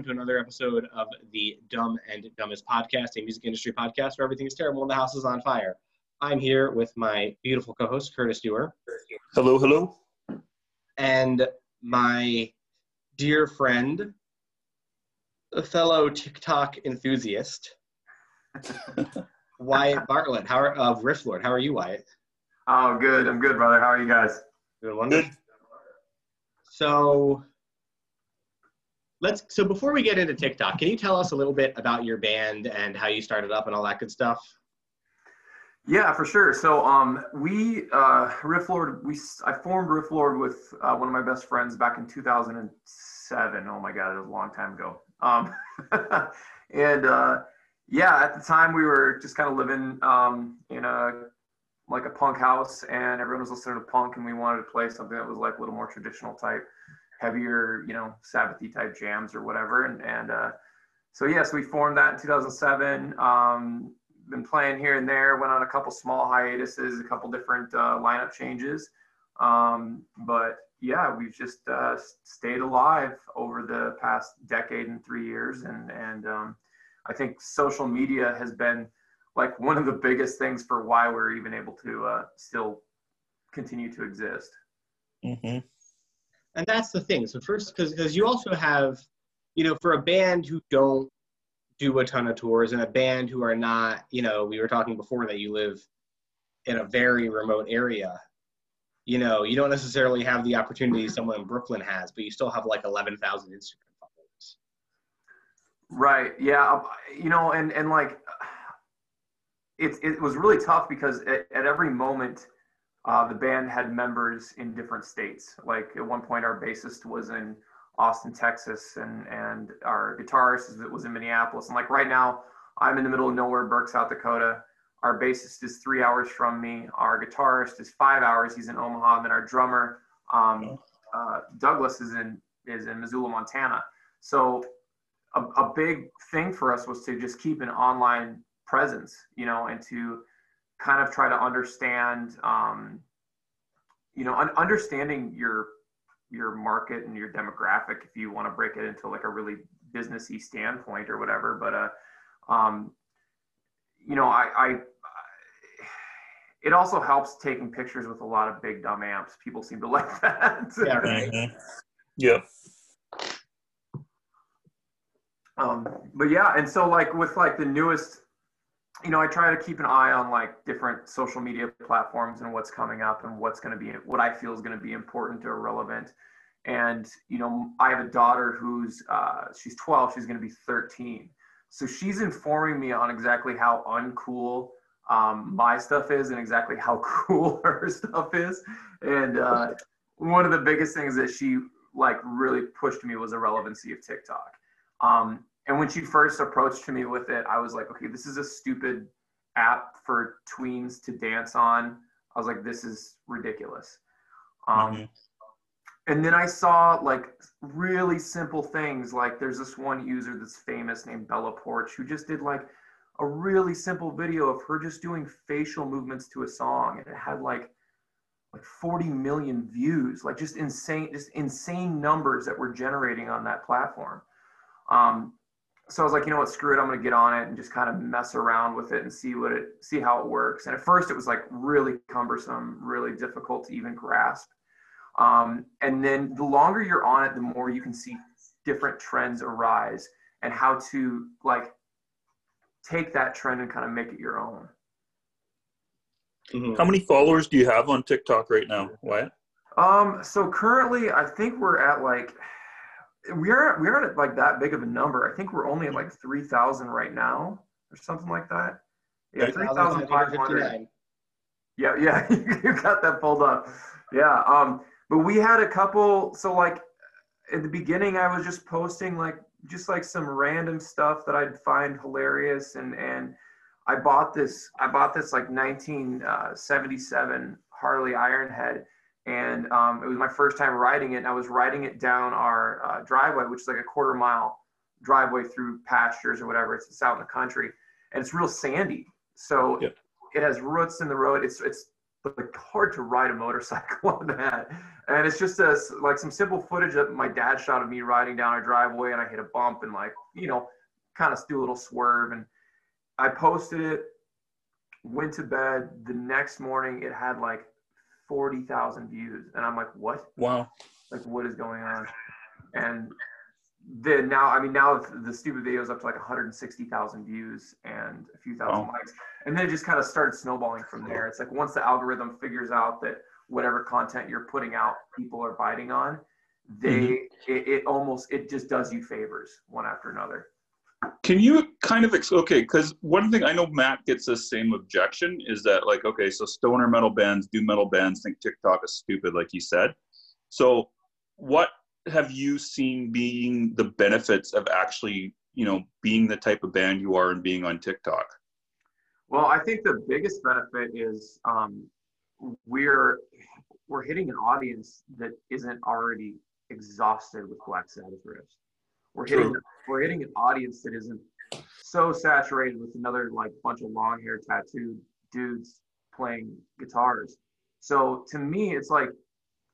welcome to another episode of the Dumb and Dumbest podcast, a music industry podcast where everything is terrible and the house is on fire. I'm here with my beautiful co-host Curtis Dewar Hello, hello. and my dear friend, a fellow TikTok enthusiast, Wyatt Bartlett. How are, of Rifflord? How are you, Wyatt? Oh, good. I'm good, brother. How are you guys? Doing wonderful. So let's. So before we get into TikTok, can you tell us a little bit about your band and how you started up and all that good stuff? Yeah, for sure. So, um, we uh, Riff Lord. we I formed Riff Lord with uh, one of my best friends back in 2007. Oh my god, it was a long time ago. Um, and uh, yeah, at the time we were just kind of living um, in a like a punk house, and everyone was listening to punk, and we wanted to play something that was like a little more traditional type, heavier, you know, Sabbathy type jams or whatever. And and uh, so yes, we formed that in 2007. Um, been playing here and there. Went on a couple small hiatuses, a couple different uh, lineup changes. Um, but yeah, we've just uh, stayed alive over the past decade and three years, and and um, I think social media has been like one of the biggest things for why we're even able to uh, still continue to exist. hmm and that's the thing. So first, because you also have, you know, for a band who don't do a ton of tours and a band who are not, you know, we were talking before that you live in a very remote area. You know, you don't necessarily have the opportunity someone in Brooklyn has, but you still have like eleven thousand Instagram followers. Right. Yeah. um, You know, and and like, it it was really tough because at, at every moment, uh, the band had members in different states. Like at one point, our bassist was in Austin, Texas, and and our guitarist was in Minneapolis. And like right now, I'm in the middle of nowhere, Burke, South Dakota. Our bassist is three hours from me. Our guitarist is five hours. He's in Omaha. And then our drummer, um, uh, Douglas, is in is in Missoula, Montana. So a, a big thing for us was to just keep an online presence, you know, and to kind of try to understand, um, you know, un- understanding your your market and your demographic, if you want to break it into like a really businessy standpoint or whatever. But uh, um, you know, I, I it also helps taking pictures with a lot of big dumb amps. People seem to like that. Yeah, right. hmm Yeah. um, but yeah and so like with like the newest you know i try to keep an eye on like different social media platforms and what's coming up and what's going to be what i feel is going to be important or relevant. And you know i have a daughter who's uh, she's 12 she's going to be 13 so she's informing me on exactly how uncool um, my stuff is and exactly how cool her stuff is. And uh, one of the biggest things that she like really pushed me was the relevancy of tiktok. Um, and when she first approached me with it, I was like, okay, this is a stupid app for tweens to dance on. I was like, this is ridiculous. Um, Mhm. And then I saw like really simple things. Like there's this one user that's famous named Bella Poarch who just did like a really simple video of her just doing facial movements to a song. And it had like like 40 million views, like just insane, just insane numbers that we're generating on that platform. Um, so I was like, you know what, screw it, I'm gonna get on it and just kind of mess around with it and see what it, see how it works. And at first, it was like really cumbersome, really difficult to even grasp. Um, and then the longer you're on it, the more you can see different trends arise and how to like take that trend and kind of make it your own. Mhm. How many followers do you have on TikTok right now? Wyatt? Um, so currently, I think we're at like we aren't we aren't at like that big of a number. I think we're only at like three thousand right now or something like that. Yeah, three thousand five hundred. 1,559. Yeah, yeah, you got that pulled up. Yeah, um, but we had a couple. So like at the beginning, I was just posting like just like some random stuff that I'd find hilarious, and and I bought this I bought this like 1977 Harley Ironhead, and um, it was my first time riding it. And I was riding it down our uh, driveway, which is like a quarter mile driveway through pastures or whatever. It's, it's out in the country, and it's real sandy. So Yep. it has roots in the road. It's it's like hard to ride a motorcycle on that. And it's just a, like some simple footage that my dad shot of me riding down our driveway, and I hit a bump and like you know, kind of do a little swerve, and I posted it. Went to bed. The next morning, it had like forty thousand views, and I'm like, what? Wow. like what is going on and then now i mean now the stupid video is up to like 160000 views and a few thousand Wow. likes and then it just kind of started snowballing from there it's like once the algorithm figures out that whatever content you're putting out people are biting on they mm-hmm. it, it almost it just does you favors one after another Can you kind of okay? Because one thing I know Matt gets the same objection is that like okay, so stoner metal bands do metal bands think TikTok is stupid, like you said. So what have you seen being the benefits of actually you know being the type of band you are and being on TikTok? Well, I think the biggest benefit is um, we're we're hitting an audience that isn't already exhausted with Black Sabbath riffs. We're hitting True. we're hitting an audience that isn't so saturated with another like bunch of long hair tattooed dudes playing guitars. So to me, it's like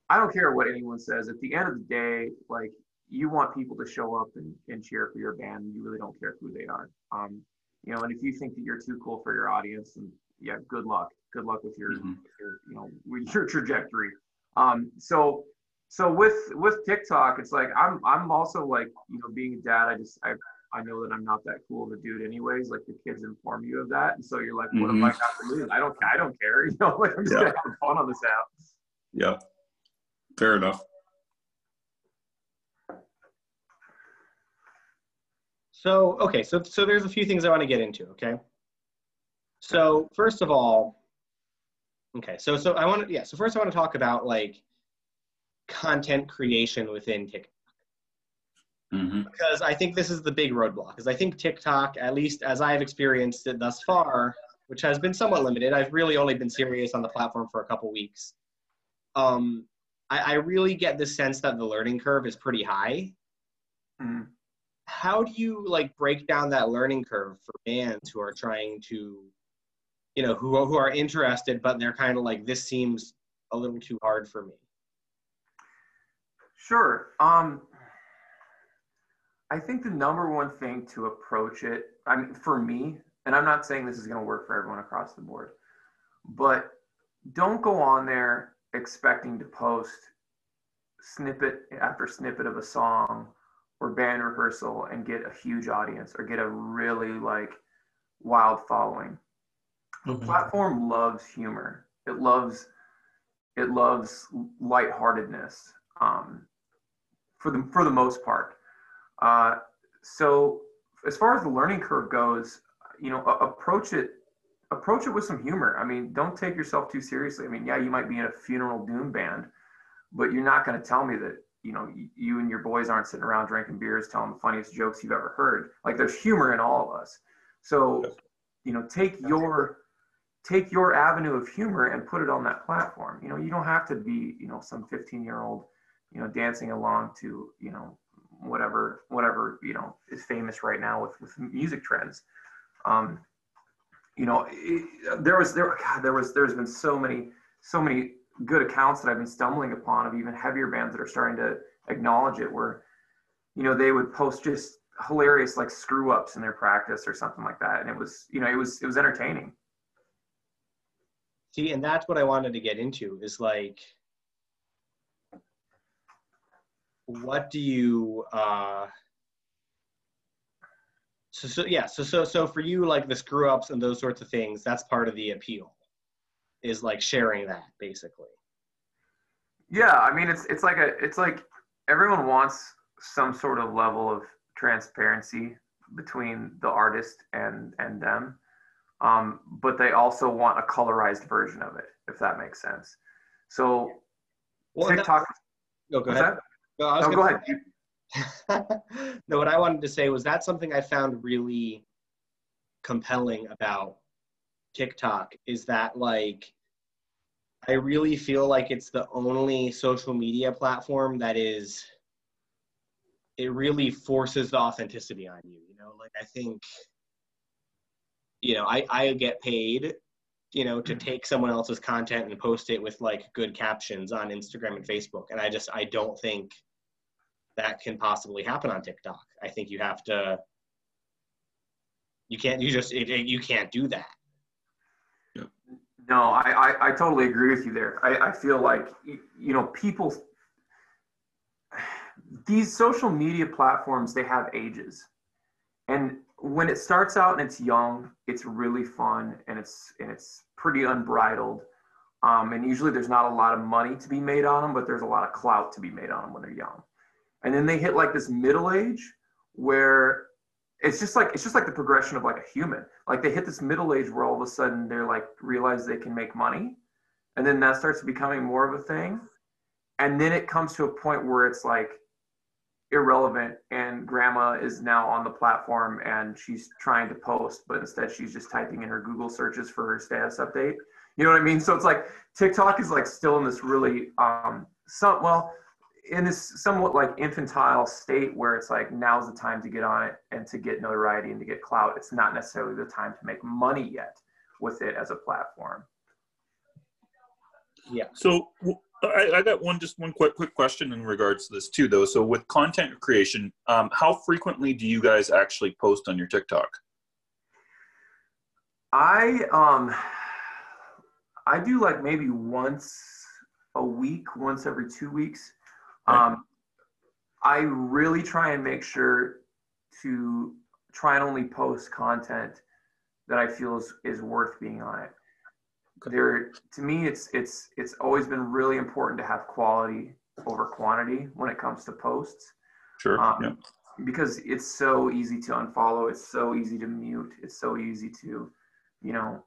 I don't care what anyone says. At the end of the day, like you want people to show up and, and cheer for your band. You really don't care who they are. Um, you know, and if you think that you're too cool for your audience, and yeah, good luck. Good luck with your, Mhm. with your you know, with your trajectory. Um, so, so with with TikTok, it's like I'm I'm also like you know being a dad. I just I I know that I'm not that cool of a dude anyways. Like the kids inform you of that, and so you're like, what Mhm. am I got to lose? I don't I don't care. You know, like I'm just Yeah. gonna have fun on this app. Yeah, fair enough. So okay, so so there's a few things I want to get into. Okay. So first of all, okay, so so I want to yeah. So first I want to talk about like content creation within TikTok hmm because I think this is the big roadblock. Because I think TikTok, at least as I've experienced it thus far, which has been somewhat limited. I've really only been serious on the platform for a couple weeks. Um, I, I really get the sense that the learning curve is pretty high. Mhm. how do you like break down that learning curve for bands who are trying to you know who, who are interested but they're kind of like this seems a little too hard for me Sure. Um, I think the number one thing to approach it, I mean, for me, and I'm not saying this is going to work for everyone across the board, but don't go on there expecting to post snippet after snippet of a song or band rehearsal and get a huge audience or get a really like wild following. The platform loves humor. It loves it loves lightheartedness um, for the for the most part. Uh, so as far as the learning curve goes, you know, approach it approach it with some humor. I mean, don't take yourself too seriously. I mean, yeah, you might be in a funeral doom band, but you're not going to tell me that you know you and your boys aren't sitting around drinking beers telling the funniest jokes you've ever heard. Like there's humor in all of us. So, you know, take your take your avenue of humor and put it on that platform. You know, you don't have to be, you know, some 15 year old, you know, dancing along to, you know, whatever, whatever, you know, is famous right now with, with music trends. Um, you know, it, there was, there, God, there was, there's been so many, so many good accounts that I've been stumbling upon of even heavier bands that are starting to acknowledge it where, you know, they would post just hilarious like screw ups in their practice or something like that. And it was, you know, it was, it was entertaining. see and that's what i wanted to get into is like what do you uh so, so yeah so so so for you like the screw ups and those sorts of things that's part of the appeal is like sharing that basically Yeah, I mean it's it's like a it's like everyone wants some sort of level of transparency between the artist and and them, um, but they also want a colorized version of it, if that makes sense. So well and that- TikTok, go ahead that? No, I was No, go ahead. No, what I wanted to say was that's something I found really compelling about TikTok is that like I really feel like it's the only social media platform that is it really forces the authenticity on you, you know? Like I think you know, I I get paid you know to mm-hmm. take someone else's content and post it with like good captions on Instagram and Facebook and I just I don't think that can possibly happen on TikTok. I think you have to you can't you just it, it, you can't do that No, I, I, I totally agree with you there. I, I feel like, y- you know, people, these social media platforms, they have ages. And when it starts out and it's young, it's really fun and it's, and it's pretty unbridled. Um, and usually there's not a lot of money to be made on them, but there's a lot of clout to be made on them when they're young. And then they hit like this middle age where it's just like it's just like the progression of like a human. Like they hit this middle age where all of a sudden they're like realize they can make money, and then that starts becoming more of a thing, and then it comes to a point where it's like irrelevant and grandma is now on the platform and she's trying to post but instead she's just typing in her google searches for her status update. You know what i mean? So it's like tiktok is like still in this really um some well in this somewhat like infantile state where it's like now's the time to get on it and to get notoriety and to get clout. It's not necessarily the time to make money yet with it as a platform. Yeah. So I got one just one quick quick question in regards to this too, though. So with content creation, um, how frequently do you guys actually post on your TikTok? I um I do like maybe once a week, once every two weeks. Um, I really try and make sure to try and only post content that I feel is, is worth being on it. There, to me, it's it's it's always been really important to have quality over quantity when it comes to posts Sure. um, yeah. because it's so easy to unfollow it's so easy to mute it's so easy to you know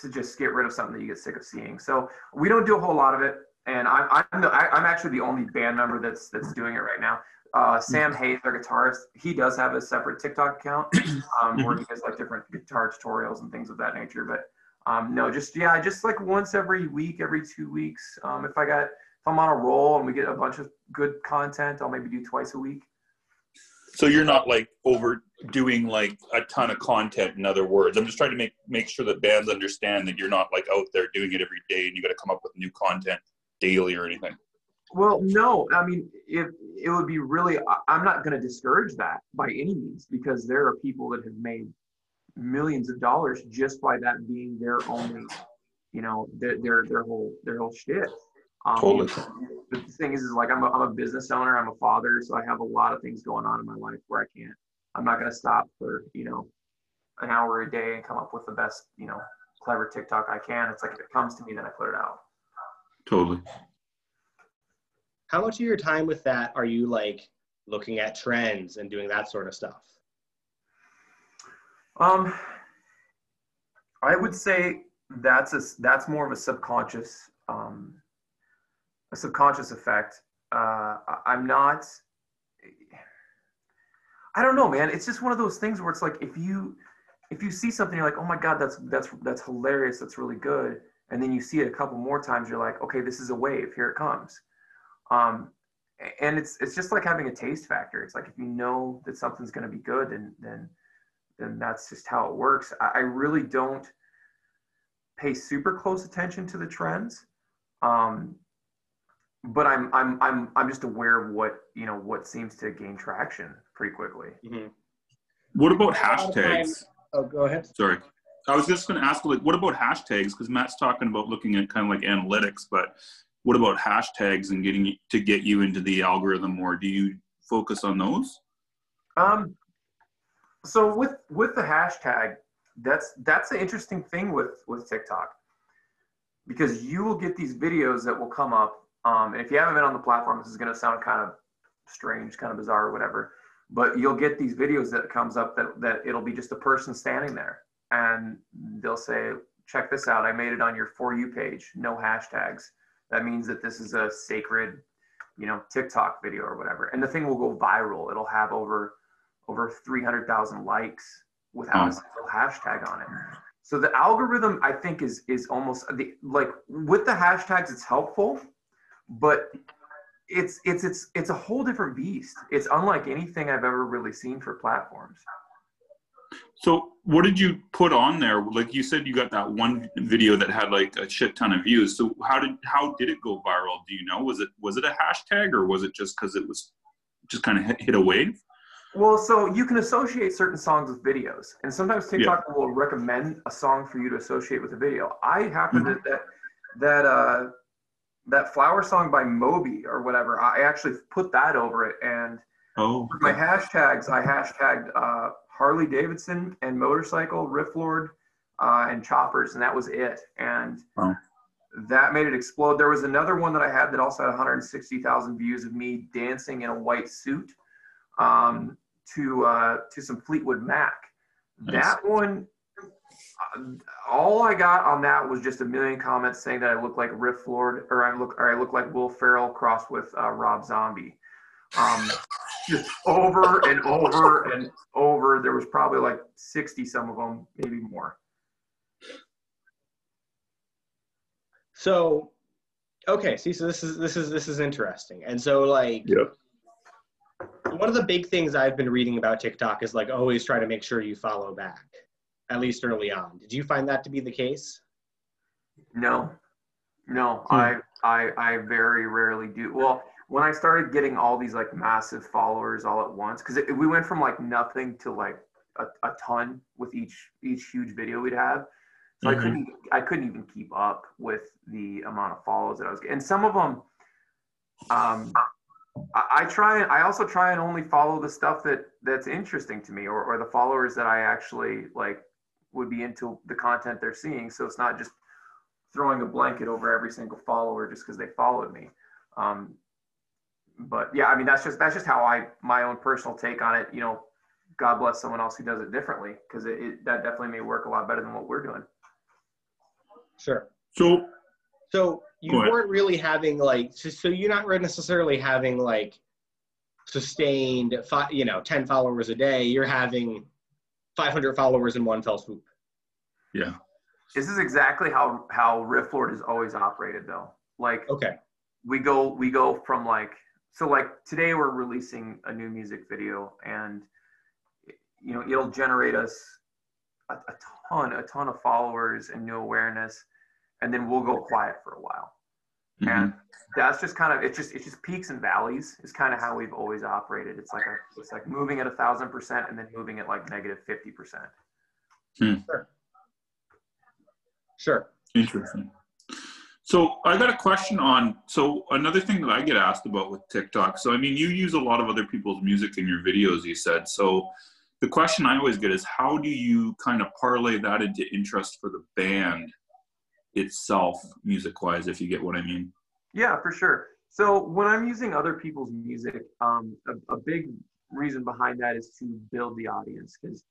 to just get rid of something that you get sick of seeing so we don't do a whole lot of it and i'm i'm, the, I, I'm actually the only band member that's that's doing it right now. Uh, sam hayes our guitarist he does have a separate tiktok account um, where he does like different guitar tutorials and things of that nature. But um, no just yeah just like once every week every two weeks um, if i got if i'm on a roll and we get a bunch of good content i'll maybe do twice a week. So you're not like overdoing like a ton of content. In other words, I'm just trying to make make sure that bands understand that you're not like out there doing it every day and you got to come up with new content daily or anything. Well, no, I mean, if it would be really, I'm not going to discourage that by any means because there are people that have made millions of dollars just by that being their only, you know, their their, their whole their whole shit. Um, Totally. The thing is, is like I'm a, I'm a business owner, I'm a father, so I have a lot of things going on in my life where I can't. I'm not going to stop for you know an hour a day and come up with the best you know clever TikTok I can. It's like if it comes to me, then I put it out. Totally. how much of your time with that are you like looking at trends and doing that sort of stuff Um, I would say that's a that's more of a subconscious um, a subconscious effect. Uh, I- I'm not. I don't know, man. It's just one of those things where it's like if you if you see something, you're like, oh my god, that's that's that's hilarious, that's really good, and then you see it a couple more times, you're like, okay, this is a wave, here it comes. Um, and it's it's just like having a taste factor. It's like if you know that something's going to be good, then then then that's just how it works. I, I really don't pay super close attention to the trends, um, but I'm I'm I'm I'm just aware of what you know what seems to gain traction pretty quickly. Mhm. What about A lot of hashtags? oh go ahead Sorry. I was just going to ask, like, what about hashtags? Because Matt's talking about looking at kind of like analytics, but what about hashtags and getting to get you into the algorithm more? Do you focus on those? Um, so with with the hashtag, that's that's the interesting thing with with TikTok, because you will get these videos that will come up. Um, and if you haven't been on the platform, this is going to sound kind of strange, kind of bizarre, or whatever. But you'll get these videos that comes up that that it'll be just a person standing there, and they'll say, "Check this out! I made it on your for you page. No hashtags. That means that this is a sacred." you know, TikTok video or whatever, and the thing will go viral. It'll have over over 300,000 likes without Oh. a single hashtag on it. So the algorithm, I think, is is almost the like with the hashtags, it's helpful, but it's it's it's it's a whole different beast. It's unlike anything I've ever really seen for platforms. So what did you put on there? Like you said, you got that one video that had like a shit ton of views. So how did how did it go viral? Do you know? Was it was it a hashtag or was it just because it was just kind of hit, hit a wave? Well, so you can associate certain songs with videos, and sometimes TikTok will recommend a song for you to associate with a video. I happen to that that uh, that flower song by Moby or whatever. I actually put that over it, and Oh, for my hashtags, I hashtagged uh, Harley Davidson and motorcycle, Riff Lord, uh, and choppers, and that was it. And Wow. that made it explode. There was another one that I had that also had 160,000 views of me dancing in a white suit um, to uh, to some Fleetwood Mac. Nice. That one, uh, all I got on that was just a million comments saying that I look like Riff Lord, or I look, or I look like Will Ferrell crossed with uh, Rob Zombie. Um, just over and over and over. There was probably like 60 some of them, maybe more. So, okay, see, so this is this is this is interesting, and so like Yep. one of the big things I've been reading about TikTok is like always try to make sure you follow back, at least early on. Did you find that to be the case? No, no, Hmm. I, I, I very rarely do. Well, when I started getting all these like massive followers all at once, because we went from like nothing to like a, a ton with each each huge video we'd have. So I Mhm. couldn't I couldn't even keep up with the amount of follows that I was getting. And some of them, um, I, I try. I also try and only follow the stuff that that's interesting to me, or or the followers that I actually like would be into the content they're seeing. So it's not just throwing a blanket over every single follower just because they followed me. Um, but yeah, I mean that's just that's just how I my own personal take on it. You know, God bless someone else who does it differently because it, it that definitely may work a lot better than what we're doing. Sure. So So you weren't really having like so, so you're not necessarily having like sustained fi- you know 10 followers a day you're having 500 followers in one fell swoop yeah. This is exactly how how Riff Lord has always operated though. Like okay we go we go from like so like today we're releasing a new music video and you know it'll generate us a, a ton a ton of followers and new awareness and then we'll go quiet for a while. Mhm. and that's just kind of it's just it's just peaks and valleys is kind of how we've always operated. It's like a it's like moving at a thousand percent and then moving at like negative 50 percent. Sure. Interesting. So I got a question on. So another thing that I get asked about with TikTok. So I mean, you use a lot of other people's music in your videos. You said so. The question I always get is, how do you kind of parlay that into interest for the band itself, music-wise? If you get what I mean. Yeah, for sure. So when I'm using other people's music, um, a, a big reason behind that is to build the audience because,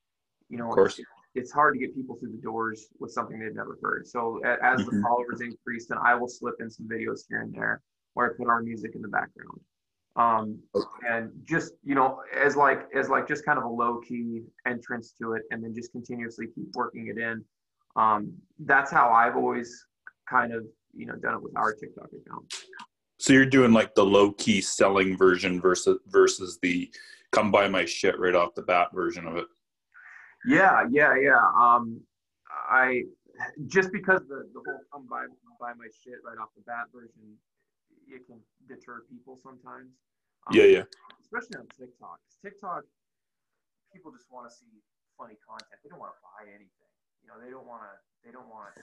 you know, Of course. It's, hard to get people through the doors with something they've never heard. So as the Mhm. followers increase, then I will slip in some videos here and there where I put our music in the background. Um, and just you know, as like as like just kind of a low key entrance to it, and then just continuously keep working it in. Um, that's how I've always kind of you know done it with our TikTok account. So you're doing like the low key selling version versus versus the come buy my shit right off the bat version of it. Yeah, yeah, yeah. Um, I just because the the whole come buy buy my shit right off the bat version, it can deter people sometimes. Um, Yeah, yeah. Especially on TikTok. 'Cause TikTok, people just want to see funny content. They don't want to buy anything. You know, they don't want to. They don't want.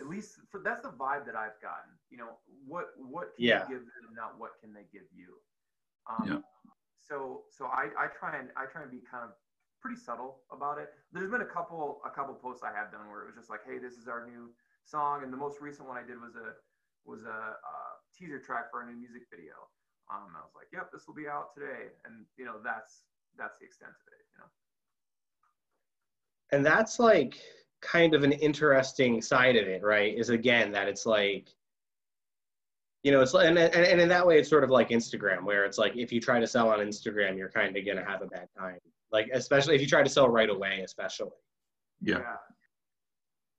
At least for that's the vibe that I've gotten. You know, what what can Yeah. you give them, not what can they give you. Um, Yeah. So so I, I try and I try and be kind of pretty subtle about it. There's been a couple a couple posts I have done where it was just like, hey, this is our new song, and the most recent one I did was a was a, uh teaser track for a new music video. Um, I was like, yep, this will be out today, and you know that's that's the extent of it. You know. and that's like kind of an interesting side of it right is again that it's like you know, it's and, and, and in that way, it's sort of like Instagram, where it's like if you try to sell on Instagram, you're kind of gonna have a bad time. Like especially if you try to sell right away, especially. Yeah. yeah.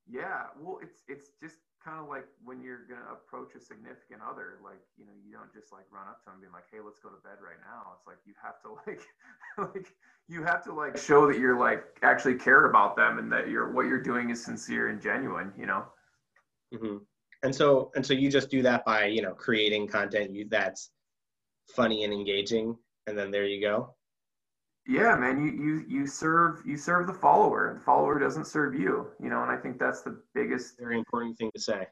Yeah, well, it's it's just kind of like when you're gonna approach a significant other, like you know, you don't just like run up to them and be like, "Hey, let's go to bed right now." It's like you have to like, like you have to like show that you're like actually care about them and that you're what you're doing is sincere and genuine. You know. hmm And so and so you just do that by you know creating content you that's funny and engaging, and then there you go. Yeah, man, you you you serve you serve the follower. The follower doesn't serve you. You know, and I think that's the biggest Very important thing to say.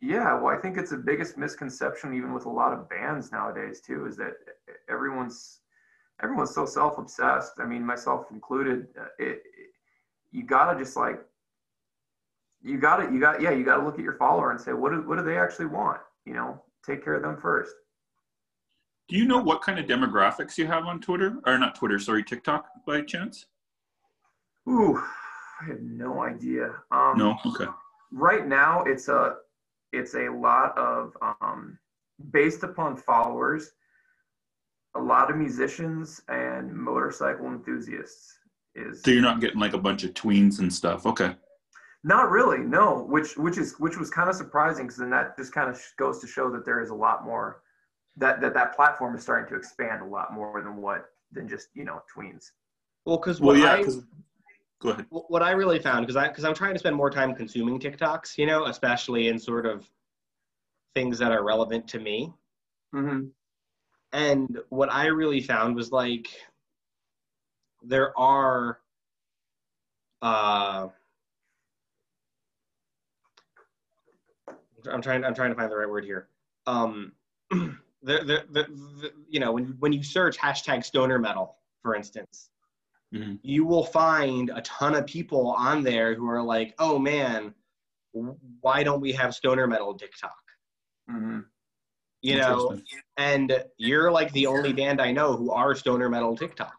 Yeah, well, I think it's the biggest misconception, even with a lot of bands nowadays, too, is that everyone's everyone's so self-obsessed. I mean, myself included. uh, It, it you gotta just like you gotta you got yeah you gotta look at your follower and say what do what do they actually want? You know, take care of them first. Do you know what kind of demographics you have on Twitter or not Twitter? Sorry, TikTok by chance? Ooh, I have no idea. Um, No. Okay. right now it's a it's a lot of um, based upon followers a lot of musicians and motorcycle enthusiasts is So you're not getting like a bunch of tweens and stuff. Okay. not really no which which is which was kind of surprising because then that just kind of goes to show that there is a lot more that that that platform is starting to expand a lot more than what than just you know tweens Well, because Well, what yeah. I 'cause- Go ahead. What I really found because I because I'm trying to spend more time consuming TikToks, you know, especially in sort of things that are relevant to me. mm-hmm. And what I really found was like there are uh I'm trying I'm trying to find the right word here. Um the, the, the, the you know when when you search hashtag stoner metal, for instance, Mhm. you will find a ton of people on there who are like, oh man, why don't we have stoner metal TikTok? Mm-hmm. You know, and you're like the only band I know who are stoner metal TikTok.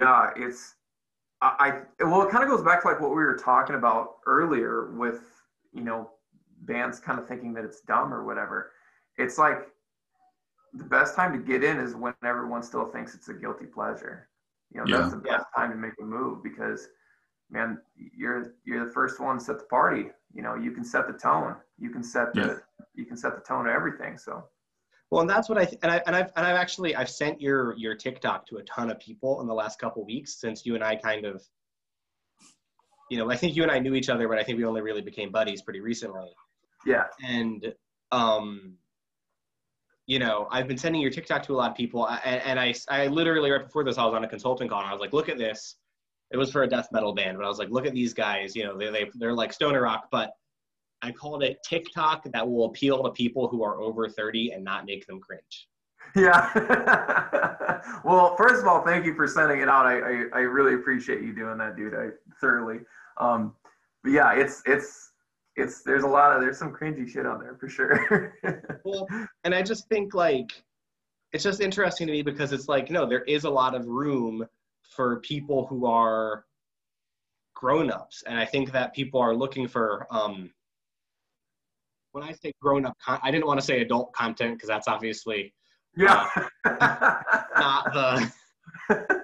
Yeah, it's I, I well, it kind of goes back to like what we were talking about earlier with you know bands kind of thinking that it's dumb or whatever. It's like the best time to get in is when everyone still thinks it's a guilty pleasure. You know, Yeah. that's the best time to make a move because man, you're you're the first one to set the party. You know, you can set the tone. You can set the Yeah. you can set the tone of everything. So Well, and that's what I th- and I and I've and I've actually I've sent your your TikTok to a ton of people in the last couple weeks since you and I kind of, you know, I think you and I knew each other, but I think we only really became buddies pretty recently. yeah, And um, you know, I've been sending your TikTok to a lot of people, and, and I I literally right before this I was on a consulting call and I was like, look at this. It was for a death metal band, but I was like, look at these guys. You know, they they they're like stoner rock, but I called it TikTok that will appeal to people who are over 30 and not make them cringe. Yeah. well, first of all, thank you for sending it out. I, I, I really appreciate you doing that, dude. I thoroughly. Um, but yeah, it's it's it's there's a lot of there's some cringy shit on there for sure. Well, and I just think like it's just interesting to me because it's like no, there is a lot of room for people who are grown-ups, and I think that people are looking for. Um, when I say grown-up, con- I didn't want to say adult content because that's obviously yeah. not the.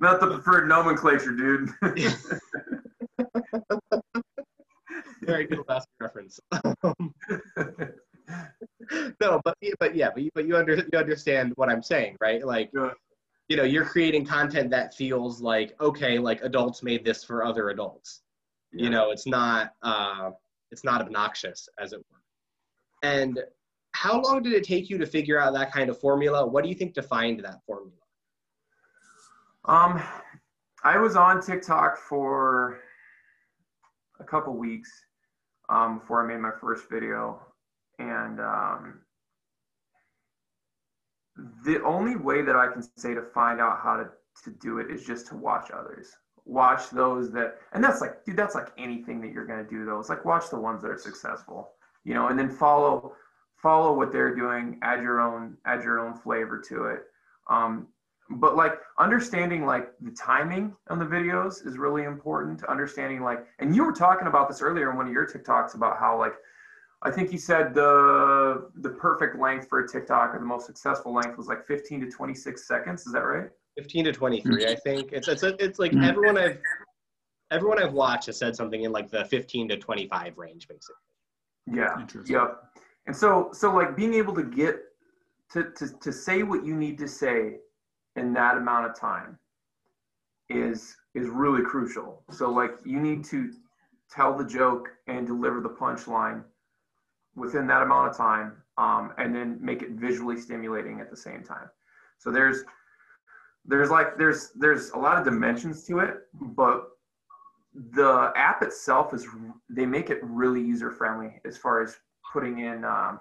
Not the preferred nomenclature, dude. very good last reference. no, but but yeah, but you, but you under you understand what I'm saying, right? Like, Yeah. you know, you're creating content that feels like okay, like adults made this for other adults. You know, it's not uh, it's not obnoxious, as it were. And how long did it take you to figure out that kind of formula? What do you think defined that formula? Um, I was on TikTok for a couple weeks um, before I made my first video, and um, the only way that I can say to find out how to, to do it is just to watch others. Watch those that, and that's like, dude, that's like anything that you're gonna do. Though it's like watch the ones that are successful, you know, and then follow follow what they're doing. Add your own add your own flavor to it. Um, but like understanding like the timing on the videos is really important understanding like and you were talking about this earlier in one of your tiktoks about how like I think you said the the perfect length for a TikTok or the most successful length was like 15 to 26 seconds. Is that right? 15 to 23 i think it's it's, it's like Mm. everyone i've everyone i've watched has said something in like the 15 to 25 range basically Yeah. Interesting. Yep. And so so like being able to get to to to say what you need to say in that amount of time is is really crucial. So like you need to tell the joke and deliver the punchline within that amount of time um, and then make it visually stimulating at the same time so there's there's like there's there's a lot of dimensions to it but the app itself is they make it really user friendly as far as putting in um,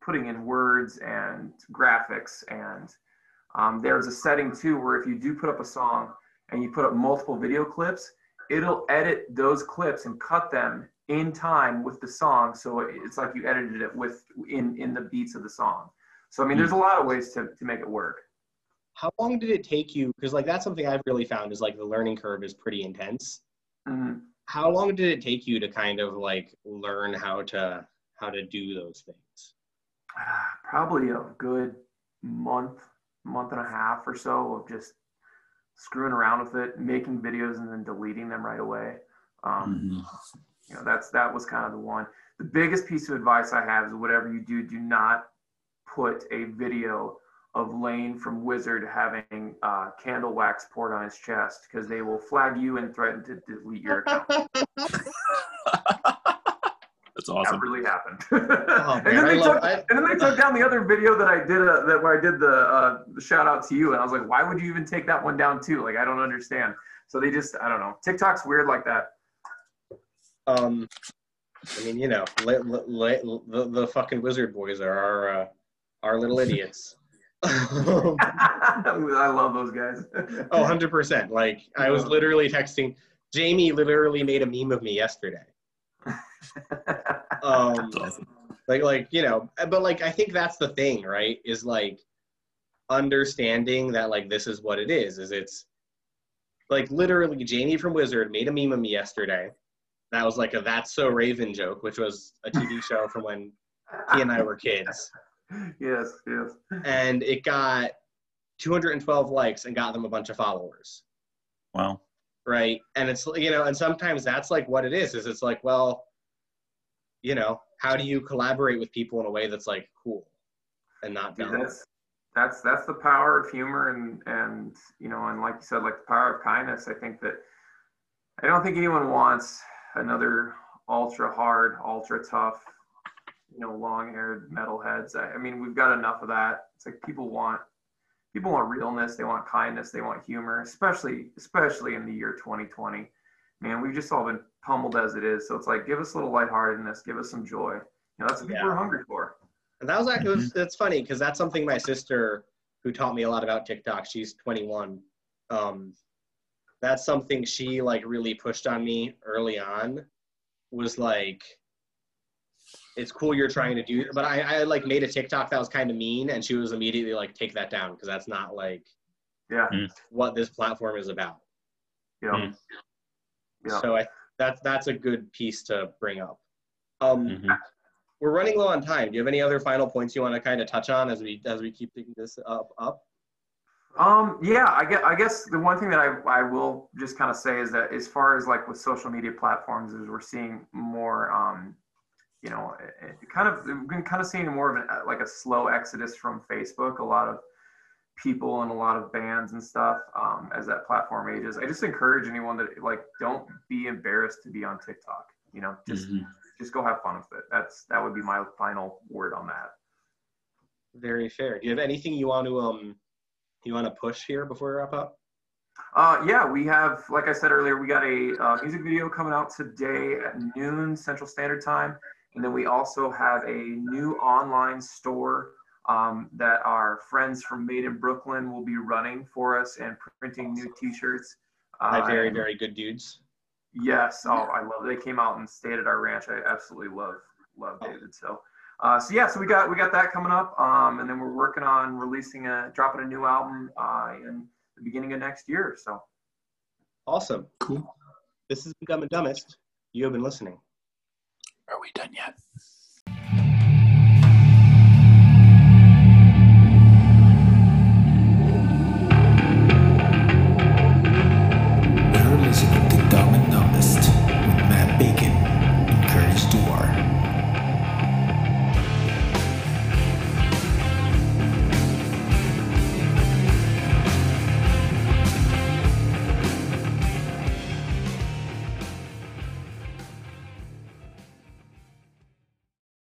putting in words and graphics and um, there's a setting too where if you do put up a song and you put up multiple video clips it'll edit those clips and cut them in time with the song. So it's like you edited it with in in the beats of the song. So i mean there's a lot of ways to, to make it work. How long did it take you? Because like that's something i've really found is like the learning curve is pretty intense. Mhm. how long did it take you to kind of like learn how to how to do those things? Probably a good month month and a half or so of just screwing around with it making videos and then deleting them right away. Um, Mhm. you know that's that was kind of the one. The biggest piece of advice i have is whatever you do do not put a video of lane from wizard having uh, candle wax poured on his chest because they will flag you and threaten to delete your account That's that awesome. really happened. Oh, and, man, then they love- took, I- and then they took down the other video that i did uh, that where i did the, uh, the shout out to you and i was like why would you even take that one down too? Like i don't understand. So they just i don't know. Tiktok's weird like that. Um i mean you know the, the fucking wizard boys are our uh, our little idiots. Oh i love those guys. 100% like i was literally texting jamie literally made a meme of me yesterday um awesome. like like you know but like i think that's the thing right is like understanding that like this is what it is is it's like literally jamie from wizard made a meme of me yesterday that was like a that's so raven joke which was a tv show from when he and i were kids yes, yes. and it got 212 likes and got them a bunch of followers Wow. Right and it's you know and sometimes that's like what it is is it's like well you know how do you collaborate with people in a way that's like cool and not dumb that's that's that's the power of humor and and you know and like you said, like the power of kindness. I think that I don't think anyone wants another ultra hard, ultra tough, you know, long haired metalheads. I, I mean, we've got enough of that. It's like people want people want realness, they want kindness, they want humor, especially especially in the year 2020. Man, we've just all been pummeled as it is. So it's like give us a little lightheartedness, give us some joy. You know, that's what people are hungry for. and that was actually it was, it's funny because that's something my sister who taught me a lot about tiktok she's 21 um that's something she like really pushed on me early on was like it's cool you're trying to do but i i like made a tiktok that was kind of mean and she was immediately like take that down because that's not like Yeah. what this platform is about Yeah. Mm. Yeah. so i that's that's a good piece to bring up um Mhm. we're running low on time do you have any other final points you want to kind of touch on as we as we keep picking this up up Um, yeah, I guess, I guess the one thing that I, I will just kind of say is that as far as like with social media platforms is we're seeing more, um, you know, it- it kind of, we've been kind of seeing more of an, uh, like a slow exodus from Facebook, a lot of people and a lot of bands and stuff, um, as that platform ages. I just encourage anyone that like, don't be embarrassed to be on TikTok, you know, just, Mhm. just go have fun with it. That's, that would be my final word on that. very fair do you have anything you want to um you want to push here before we wrap up Uh, yeah, we have, like I said earlier, we got a uh, music video coming out today at noon Central Standard Time. And then we also have a new online store um, that our friends from Made in Brooklyn will be running for us and printing new t shirts. Uh, my very very good dudes Yes. Oh, I love. They came out and stayed at our ranch. I absolutely love love David. So, uh, so yeah. So we got we got that coming up, um, and then we're working on releasing a dropping a new album uh, in the beginning of next year. So awesome Cool. this has been dumb and dumbest you have been listening Are we done yet?